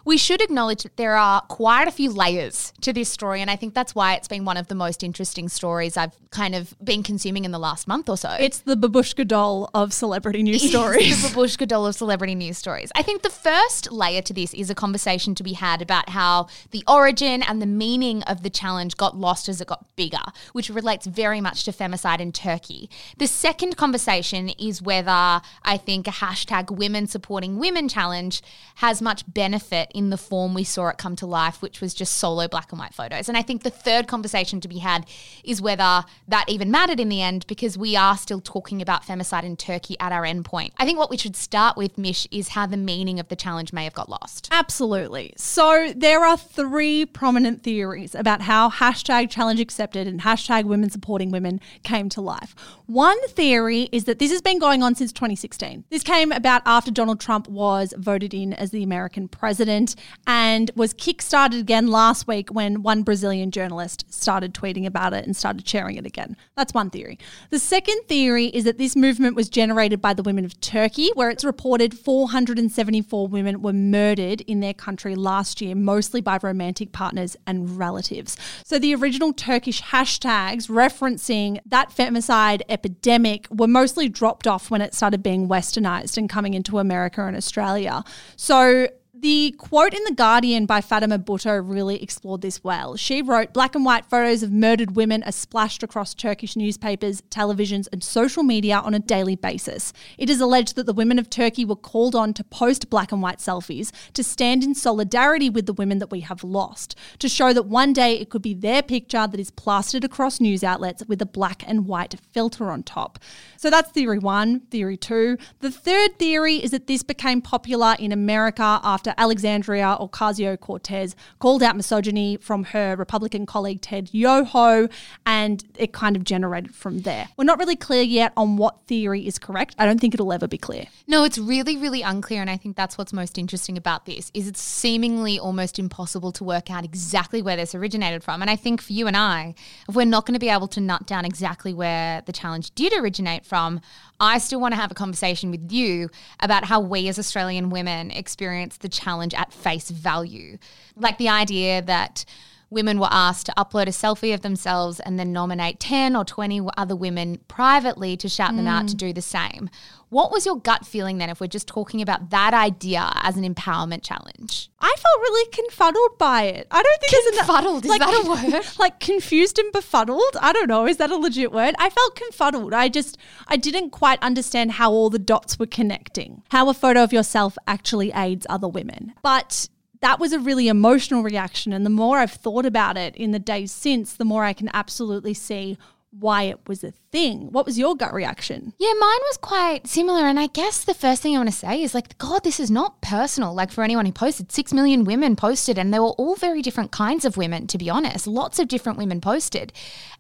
we should acknowledge that there are quite a few layers to this story. And I think that's why it's been one of the most interesting stories I've kind of been consuming in the last month or so. It's the babushka doll of celebrity news stories. the babushka doll of celebrity news stories. I think the first layer to this is a conversation to be had about how the origin and the meaning of the challenge got lost as it got bigger, which relates very much to femicide in Turkey. The second conversation is whether I think a hashtag women supporting women challenge has much benefit in the form we saw it come to life, which was just solo black and white photos. And I think the third conversation to be had is whether that even mattered in the end because we are still talking about femicide in Turkey at our endpoint. I think what we should start with, Mish, is how the meaning of the challenge may have got lost. Absolutely. So there are three prominent theories about how hashtag challenge accepted and hashtag women supporting women came to life. One theory is that this has been going on since 2016. This came about after Donald Trump was voted in as the American president and was kickstarted again last week when one Brazilian journalist started tweeting about it and started sharing it again. That's one theory. The second theory is that this movement was generated by the women of Turkey, where it's reported 474 women were murdered in their country last year, mostly by romantic partners and relatives. So the original Turkish hashtags referencing that femicide epidemic were mostly dropped off when it started being westernized and coming into America and Australia. So the quote in The Guardian by Fatima Bhutto really explored this well. She wrote Black and white photos of murdered women are splashed across Turkish newspapers, televisions, and social media on a daily basis. It is alleged that the women of Turkey were called on to post black and white selfies to stand in solidarity with the women that we have lost, to show that one day it could be their picture that is plastered across news outlets with a black and white filter on top. So that's theory one. Theory two. The third theory is that this became popular in America after Alexandria Ocasio Cortez called out misogyny from her Republican colleague Ted Yoho, and it kind of generated from there. We're not really clear yet on what theory is correct. I don't think it'll ever be clear. No, it's really, really unclear, and I think that's what's most interesting about this. Is it's seemingly almost impossible to work out exactly where this originated from. And I think for you and I, if we're not going to be able to nut down exactly where the challenge did originate from, I still want to have a conversation with you about how we as Australian women experience the challenge at face value. Like the idea that women were asked to upload a selfie of themselves and then nominate 10 or 20 other women privately to shout them out to mm. do the same. What was your gut feeling then if we're just talking about that idea as an empowerment challenge? I felt really confuddled by it. I don't think there's Confuddled, is that a word? Like confused and befuddled. I don't know. Is that a legit word? I felt confuddled. I just I didn't quite understand how all the dots were connecting. How a photo of yourself actually aids other women. But that was a really emotional reaction. And the more I've thought about it in the days since, the more I can absolutely see why it was a thing. What was your gut reaction? Yeah, mine was quite similar. And I guess the first thing I want to say is like, God, this is not personal. Like for anyone who posted, six million women posted, and they were all very different kinds of women, to be honest. Lots of different women posted.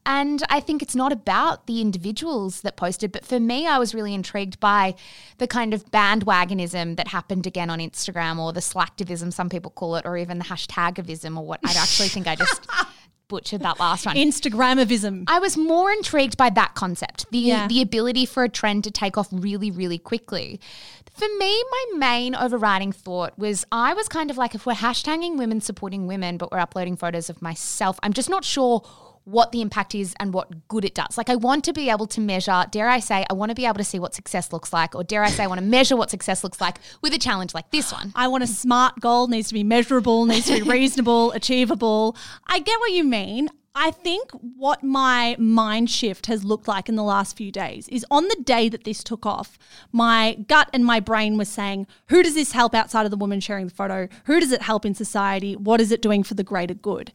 And I think it's not about the individuals that posted, but for me, I was really intrigued by the kind of bandwagonism that happened again on Instagram or the slacktivism, some people call it, or even the hashtagivism, or what I actually think I just butchered that last one. Instagramivism. I was more intrigued by that concept, the Yeah. the ability for a trend to take off really, really quickly. For me, my main overriding thought was I was kind of like, if we're hashtagging women supporting women, but we're uploading photos of myself, I'm just not sure what the impact is and what good it does. Like, I want to be able to measure, dare I say, I want to be able to see what success looks like, or dare I say, I want to measure what success looks like with a challenge like this one. I want a smart goal, needs to be measurable, needs to be reasonable, achievable. I get what you mean. I think what my mind shift has looked like in the last few days is on the day that this took off, my gut and my brain was saying, who does this help outside of the woman sharing the photo? Who does it help in society? What is it doing for the greater good?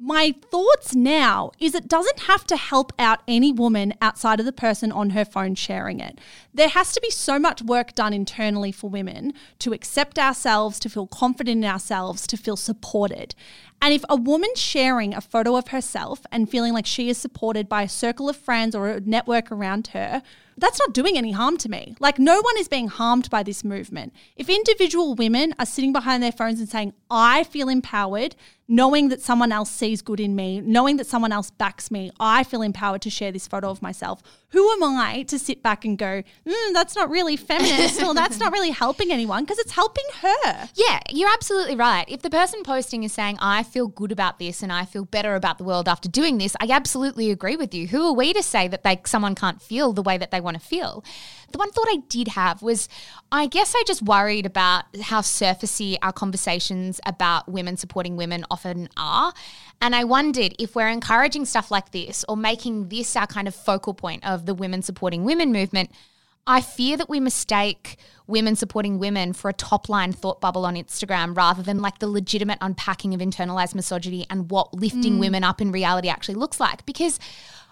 My thoughts now is it doesn't have to help out any woman outside of the person on her phone sharing it. There has to be so much work done internally for women to accept ourselves, to feel confident in ourselves, to feel supported. And if a woman sharing a photo of herself and feeling like she is supported by a circle of friends or a network around her, that's not doing any harm to me. Like, no one is being harmed by this movement. If individual women are sitting behind their phones and saying, I feel empowered, knowing that someone else sees good in me, knowing that someone else backs me, I feel empowered to share this photo of myself. Who am I to sit back and go, mm, that's not really feminist or that's not really helping anyone because it's helping her? Yeah, you're absolutely right. If the person posting is saying, I feel good about this and I feel better about the world after doing this, I absolutely agree with you. Who are we to say that they someone can't feel the way that they want to feel? The one thought I did have was I guess I just worried about how surfacey our conversations about women supporting women often are. And I wondered if we're encouraging stuff like this or making this our kind of focal point of the women supporting women movement. I fear that we mistake women supporting women for a top line thought bubble on Instagram rather than like the legitimate unpacking of internalized misogyny and what lifting mm. women up in reality actually looks like. Because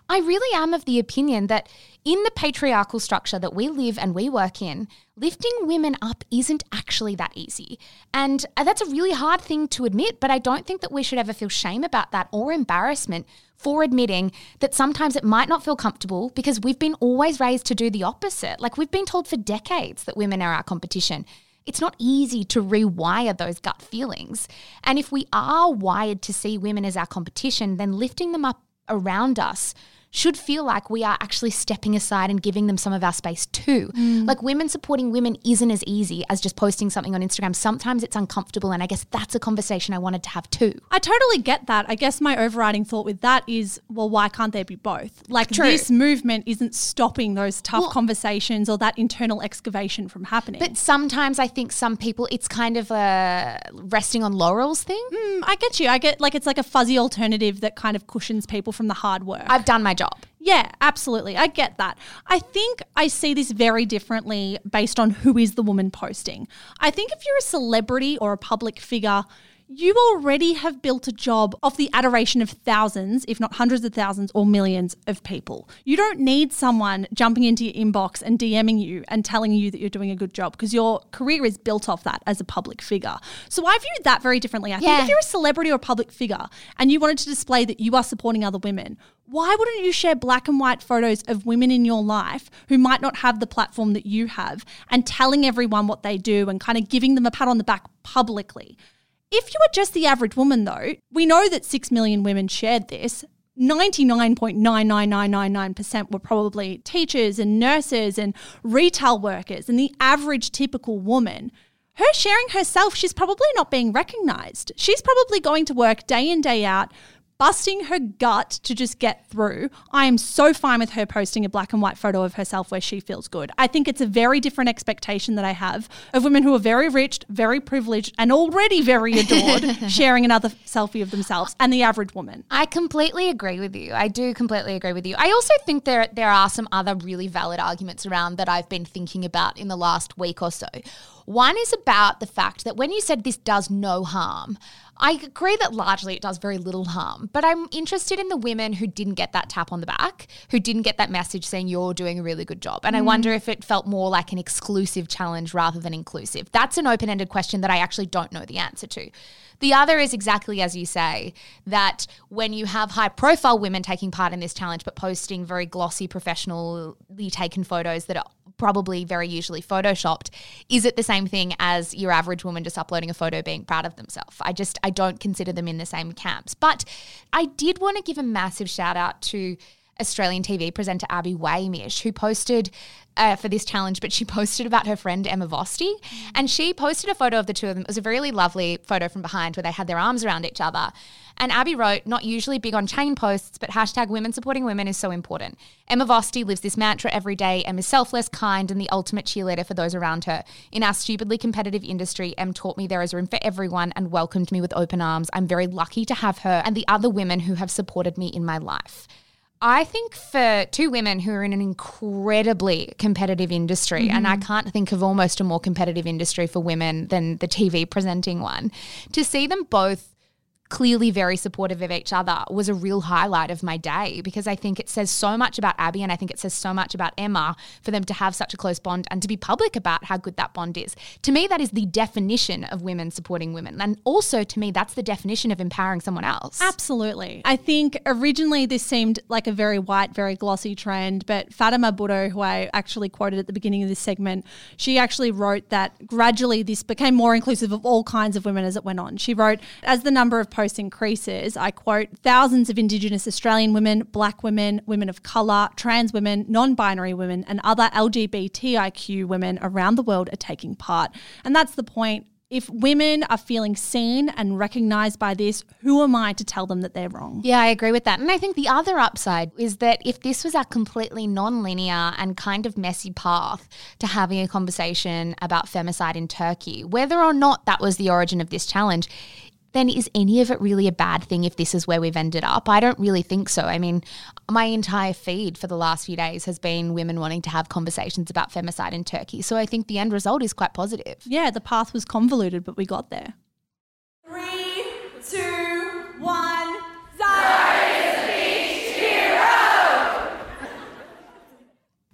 I really am of the opinion that in the patriarchal structure that we live and we work in, lifting women up isn't actually that easy. And uh, that's a really hard thing to admit, but I don't think that we should ever feel shame about that or embarrassment for admitting that sometimes it might not feel comfortable because we've been always raised to do the opposite. Like we've been told for decades that women are our competition. It's not easy to rewire those gut feelings. And if we are wired to see women as our competition, then lifting them up around us should feel like we are actually stepping aside and giving them some of our space too. Mm. Like women supporting women isn't as easy as just posting something on Instagram. Sometimes it's uncomfortable. And I guess that's a conversation I wanted to have too. I totally get that. I guess my overriding thought with that is, well, why can't there be both? Like True. this movement isn't stopping those tough well, conversations or that internal excavation from happening. But sometimes I think some people, it's kind of a resting on laurels thing. Mm, I get you. I get like it's like a fuzzy alternative that kind of cushions people from the hard work. I've done my job. Yeah, absolutely. I get that. I think I see this very differently based on who is the woman posting. I think if you're a celebrity or a public figure, you already have built a job off the adoration of thousands, if not hundreds of thousands or millions of people. You don't need someone jumping into your inbox and DMing you and telling you that you're doing a good job because your career is built off that as a public figure. So I view that very differently. I yeah. think if you're a celebrity or a public figure and you wanted to display that you are supporting other women, why wouldn't you share black and white photos of women in your life who might not have the platform that you have and telling everyone what they do and kind of giving them a pat on the back publicly? If you were just the average woman, though, we know that 6 million women shared this. 99.99999% were probably teachers and nurses and retail workers. And the average typical woman, her sharing herself, she's probably not being recognized. She's probably going to work day in, day out, busting her gut to just get through. I am so fine with her posting a black and white photo of herself where she feels good. I think it's a very different expectation that I have of women who are very rich, very privileged, and already very adored sharing another selfie of themselves and the average woman. I completely agree with you. I do completely agree with you. I also think there there are some other really valid arguments around that I've been thinking about in the last week or so. One is about the fact that when you said this does no harm, I agree that largely it does very little harm, but I'm interested in the women who didn't get that tap on the back, who didn't get that message saying you're doing a really good job. And mm. I wonder if it felt more like an exclusive challenge rather than inclusive. That's an open ended question that I actually don't know the answer to. The other is exactly as you say that when you have high profile women taking part in this challenge, but posting very glossy, professionally taken photos that are probably very usually photoshopped, is it the same thing as your average woman just uploading a photo being proud of themselves? I just, I don't consider them in the same camps. But I did want to give a massive shout out to Australian TV presenter Abby Waymish, who posted uh, for this challenge, but she posted about her friend Emma Vosti. Mm. And she posted a photo of the two of them. It was a really lovely photo from behind where they had their arms around each other. And Abby wrote, not usually big on chain posts, but hashtag women supporting women is so important. Emma Vosti lives this mantra every day and is selfless, kind, and the ultimate cheerleader for those around her. In our stupidly competitive industry, Em taught me there is room for everyone and welcomed me with open arms. I'm very lucky to have her and the other women who have supported me in my life. I think for two women who are in an incredibly competitive industry, mm-hmm. and I can't think of almost a more competitive industry for women than the TV presenting one, to see them both clearly very supportive of each other was a real highlight of my day because I think it says so much about Abby and I think it says so much about Emma for them to have such a close bond and to be public about how good that bond is. To me, that is the definition of women supporting women. And also, to me, that's the definition of empowering someone else. Absolutely. I think originally this seemed like a very white, very glossy trend, but Fatima Bhutto, who I actually quoted at the beginning of this segment, she actually wrote that gradually this became more inclusive of all kinds of women as it went on. She wrote, as the number of post increases, I quote, thousands of Indigenous Australian women, black women, women of colour, trans women, non binary women, and other LGBTIQ women around the world are taking part. And that's the point. If women are feeling seen and recognised by this, who am I to tell them that they're wrong? Yeah, I agree with that. And I think the other upside is that if this was a completely non-linear and kind of messy path to having a conversation about femicide in Turkey, whether or not that was the origin of this challenge, then is any of it really a bad thing if this is where we've ended up? I don't really think so. I mean, my entire feed for the last few days has been women wanting to have conversations about femicide in Turkey. So I think the end result is quite positive. Yeah, the path was convoluted, but we got there.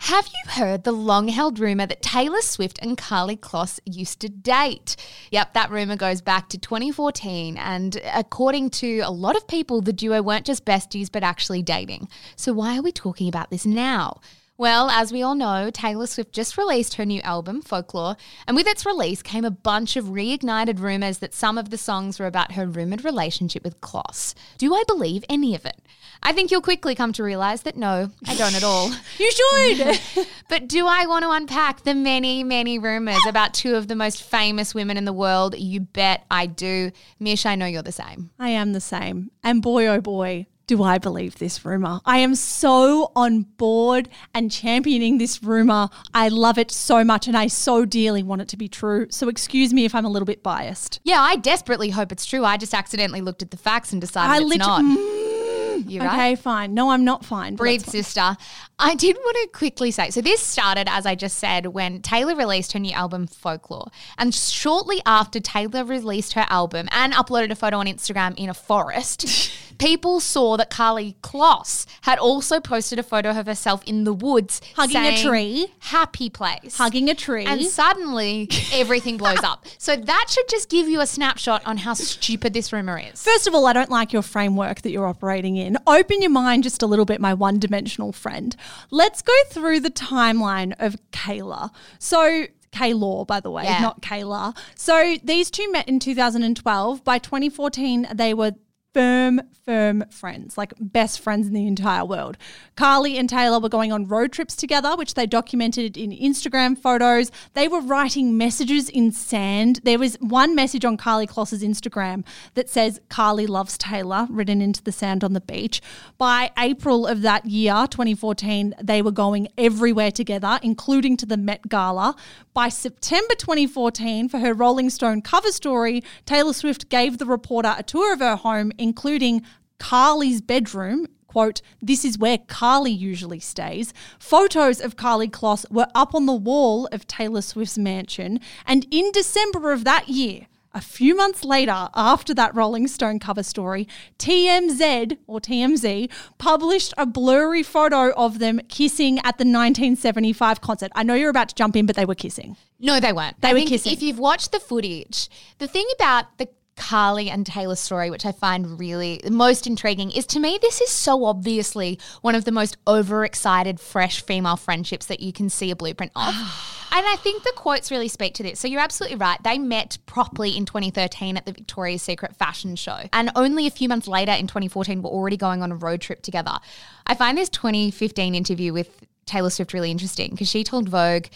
Have you heard the long held rumour that Taylor Swift and Karlie Kloss used to date? Yep, that rumour goes back to 2014, and according to a lot of people, the duo weren't just besties but actually dating. So, why are we talking about this now? Well, as we all know, Taylor Swift just released her new album, Folklore, and with its release came a bunch of reignited rumours that some of the songs were about her rumoured relationship with Kloss. Do I believe any of it? I think you'll quickly come to realise that no, I don't at all. You should. but do I want to unpack the many, many rumours about two of the most famous women in the world? You bet I do. Mish, I know you're the same. I am the same. And boy, oh boy, do I believe this rumor. I am so on board and championing this rumor. I love it so much and I so dearly want it to be true. So excuse me if I'm a little bit biased. Yeah, I desperately hope it's true. I just accidentally looked at the facts and decided I it's lit- not. Mm, You okay, right? fine. No, I'm not fine. Breathe, sister. I did want to quickly say so, this started, as I just said, when Taylor released her new album, Folklore. And shortly after Taylor released her album and uploaded a photo on Instagram in a forest, people saw that Karlie Kloss had also posted a photo of herself in the woods Hugging a tree. Happy place. Hugging a tree. And suddenly everything blows up. So that should just give you a snapshot on how stupid this rumor is. First of all, I don't like your framework that you're operating in. Open your mind just a little bit, my one dimensional friend. Let's go through the timeline of Kayla. So, Kaylor, by the way, Yeah. not Kayla. So, these two met in 2012. By 2014, they were firm, firm friends, like best friends in the entire world. Karlie and Taylor were going on road trips together, which they documented in Instagram photos. They were writing messages in sand. There was one message on Karlie Kloss's Instagram that says, Karlie loves Taylor, written into the sand on the beach. By April of that year, 2014, they were going everywhere together, including to the Met Gala. By September 2014, for her Rolling Stone cover story, Taylor Swift gave the reporter a tour of her home, including Karlie's bedroom. Quote, this is where Karlie usually stays. Photos of Karlie Kloss were up on the wall of Taylor Swift's mansion. And in December of that year, a few months later, after that Rolling Stone cover story, TMZ or TMZ published a blurry photo of them kissing at the 1975 concert. I know you're about to jump in, but they were kissing. No, they weren't. They I were kissing. If you've watched the footage, the thing about the Karlie and Taylor story, which I find really most intriguing, is to me this is so obviously one of the most overexcited, fresh female friendships that you can see a blueprint of. and I think the quotes really speak to this. So you're absolutely right. They met properly in 2013 at the Victoria's Secret fashion show. And only a few months later in 2014 were already going on a road trip together. I find this 2015 interview with Taylor Swift really interesting because she told Vogue,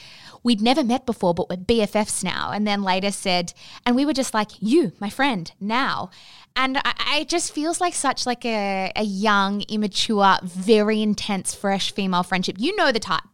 We'd never met before, but we're BFFs now. And then later said, And we were just like, You, my friend, now. And I, I it just feels like such like a, a young, immature, very intense, fresh female friendship. You know the type.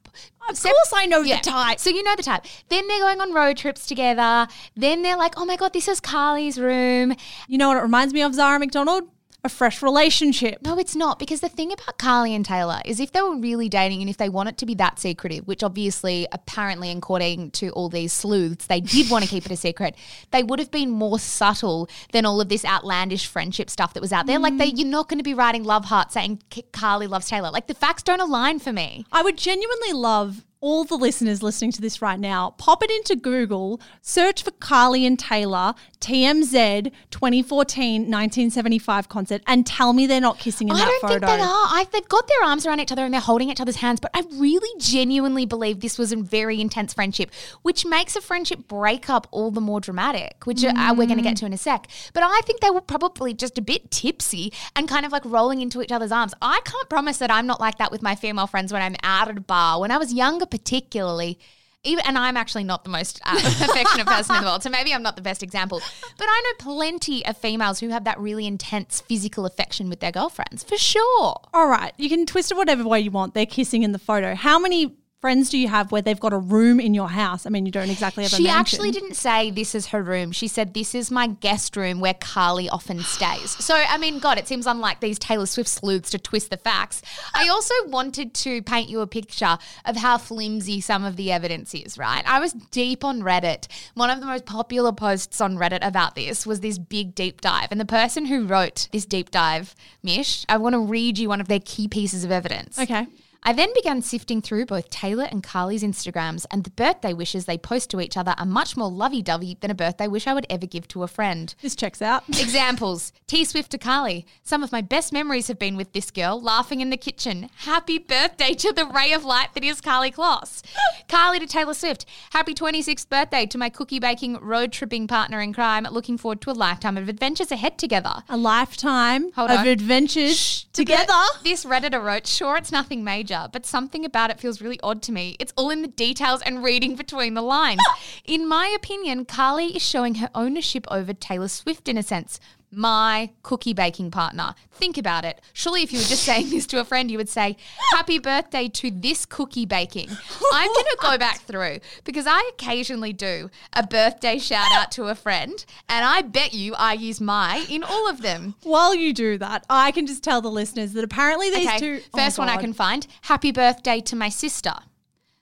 Of course, I know Yeah. the type. So you know the type. Then they're going on road trips together. Then they're like, oh my God, this is Karlie's room. You know what it reminds me of, Zara McDonald? A fresh relationship. No, it's not. Because the thing about Karlie and Taylor is if they were really dating and if they want it to be that secretive, which obviously, apparently, according to all these sleuths, they did want to keep it a secret, they would have been more subtle than all of this outlandish friendship stuff that was out there. Like, they, mm. you're not going to be writing love hearts saying Karlie loves Taylor. Like, the facts don't align for me. I would genuinely love all the listeners listening to this right now, pop it into Google, search for Karlie and Taylor, TMZ 2014 1975 concert, and tell me they're not kissing in I that don't think they are. I, they've got their arms around each other and they're holding each other's hands, but I really genuinely believe this was a very intense friendship, which makes a friendship breakup all the more dramatic, which uh, we're going to get to in a sec. But I think they were probably just a bit tipsy and kind of like rolling into each other's arms. I can't promise that I'm not like that with my female friends when I'm out at a bar. When I was younger, particularly, even and I'm actually not the most uh, affectionate person in the world, so maybe I'm not the best example. But I know plenty of females who have that really intense physical affection with their girlfriends, for sure. All right, you can twist it whatever way you want. They're kissing in the photo. How many friends do you have where they've got a room in your house? I mean, you don't exactly have a She actually didn't say this is her room. She said this is my guest room where Carly often stays. So I mean, God, it seems unlike these Taylor Swift sleuths to twist the facts. I also wanted to paint you a picture of how flimsy some of the evidence is. Right? I was deep on Reddit. One of the most popular posts on Reddit about this was this big deep dive, and the person who wrote this deep dive, Mish, I want to read you one of their key pieces of evidence. Okay. I then began sifting through both Taylor and Karlie's Instagrams, and the birthday wishes they post to each other are much more lovey dovey than a birthday wish I would ever give to a friend. This checks out. Examples T Swift to Karlie. Some of my best memories have been with this girl, laughing in the kitchen. Happy birthday to the ray of light that is Karlie Kloss. Karlie to Taylor Swift. Happy 26th birthday to my cookie baking, road tripping partner in crime. Looking forward to a lifetime of adventures ahead together. A lifetime Hold of on. adventures together. This Redditor wrote, sure, it's nothing major, but something about it feels really odd to me. It's all in the details and reading between the lines. in my opinion, Karlie is showing her ownership over Taylor Swift in a sense. My cookie baking partner. Think about it. Surely, if you were just saying this to a friend, you would say, Happy birthday to this cookie baking. I'm going to go back through because I occasionally do a birthday shout out to a friend, and I bet you I use my in all of them. While you do that, I can just tell the listeners that apparently these Okay, two. oh first one I can find. Happy birthday to my sister.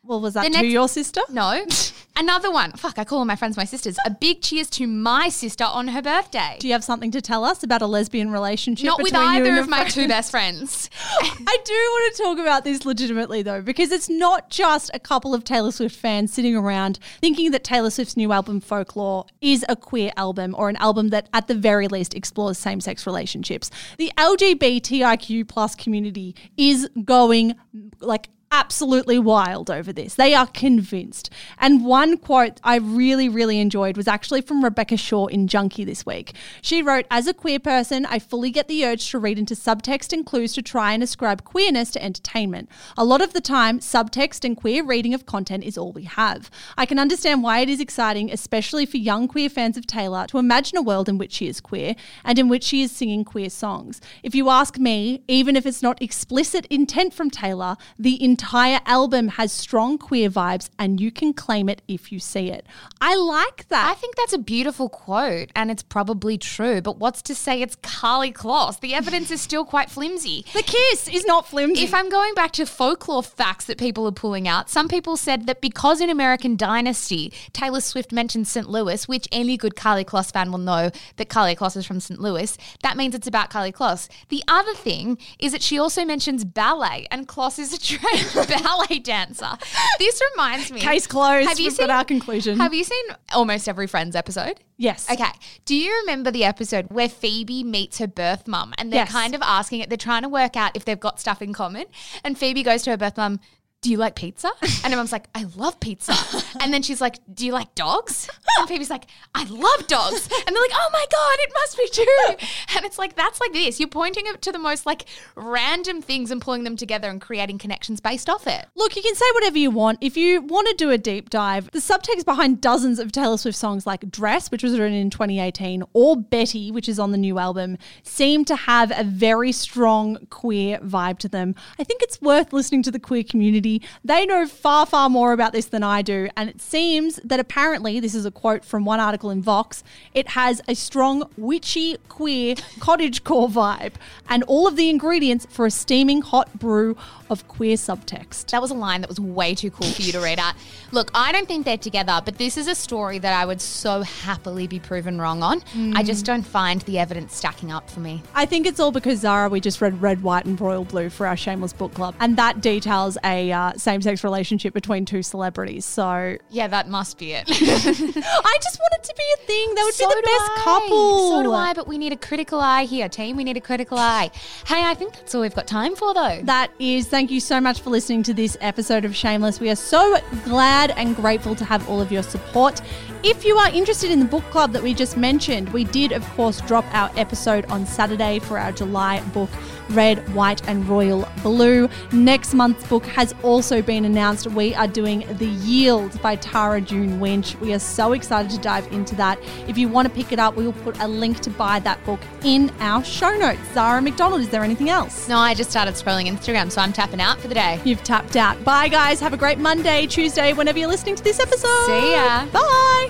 Well, was that The to next- your sister? No. Another one. Fuck, I call all my friends my sisters. A big cheers to my sister on her birthday. Do you have something to tell us about a lesbian relationship? Not with between you either and of my friend? two best friends. I do want to talk about this legitimately though, because it's not just a couple of Taylor Swift fans sitting around thinking that Taylor Swift's new album Folklore is a queer album or an album that at the very least explores same-sex relationships. The LGBTIQ plus community is going like absolutely wild over this. They are convinced. And one quote I really, really enjoyed was actually from Rebecca Shaw in Junkee this week. She wrote, As a queer person, I fully get the urge to read into subtext and clues to try and ascribe queerness to entertainment. A lot of the time, subtext and queer reading of content is all we have. I can understand why it is exciting, especially for young queer fans of Taylor, to imagine a world in which she is queer and in which she is singing queer songs. If you ask me, even if it's not explicit intent from Taylor, the entire album has strong queer vibes and you can claim it if you see it. I like that. I think that's a beautiful quote and it's probably true, but what's to say it's Karlie Kloss? The evidence is still quite flimsy. the kiss is not flimsy. If I'm going back to folklore facts that people are pulling out, some people said that because in American Dynasty, Taylor Swift mentioned St. Louis, which any good Karlie Kloss fan will know that Karlie Kloss is from St. Louis, that means it's about Karlie Kloss. The other thing is that she also mentions ballet, and Kloss is a trained ballet dancer. This reminds me. Case closed. Have you seen our conclusion. Have you seen almost every Friends episode? yes. Okay. Do you remember the episode where Phoebe meets her birth mum and they're Yes. kind of asking it, they're trying to work out if they've got stuff in common? And Phoebe goes to her birth mum, Do you like pizza? And her mum's like, I love pizza. And then she's like, Do you like dogs? And Phoebe's like, I love dogs. And they're like, Oh my God, it must be true. And it's like, that's like this. You're pointing it to the most like random things and pulling them together and creating connections based off it. Look, you can say whatever you want. If you want to do a deep dive, the subtext behind dozens of Taylor Swift songs like Dress, which was written in 2018, or Betty, which is on the new album, seem to have a very strong queer vibe to them. I think it's worth listening to the queer community community. They know far, far more about this than I do. And it seems that apparently, this is a quote from one article in Vox, it has a strong witchy, queer, cottagecore vibe and all of the ingredients for a steaming hot brew of queer subtext. That was a line that was way too cool for you to read out. Look, I don't think they're together, but this is a story that I would so happily be proven wrong on. I just don't find the evidence stacking up for me. I think it's all because Zara, we just read Red, White, and Royal Blue for our Shameless Book Club, and that details a uh, same sex relationship between two celebrities. So Yeah, that must be it. I just want it to be a thing. That would So be the best I. couple. So do I, but we need a critical eye here, team. We need a critical eye. Hey, I think that's all we've got time for, though. That is, thank you so much for listening to this episode of Shameless. We are so glad and grateful to have all of your support. If you are interested in the book club that we just mentioned, we did, of course, drop our episode on Saturday for our July book, Red, White, and Royal Blue. Next month's book has also been announced. We are doing The Yield by Tara June Winch. We are so excited to dive into that. If you want to pick it up, we will put a link to buy that book in our show notes. Zara McDonald, is there anything else? No, I just started scrolling Instagram, so I'm tapping out for the day. You've tapped out. Bye, guys. Have a great Monday, Tuesday, whenever you're listening to this episode. See ya. Bye.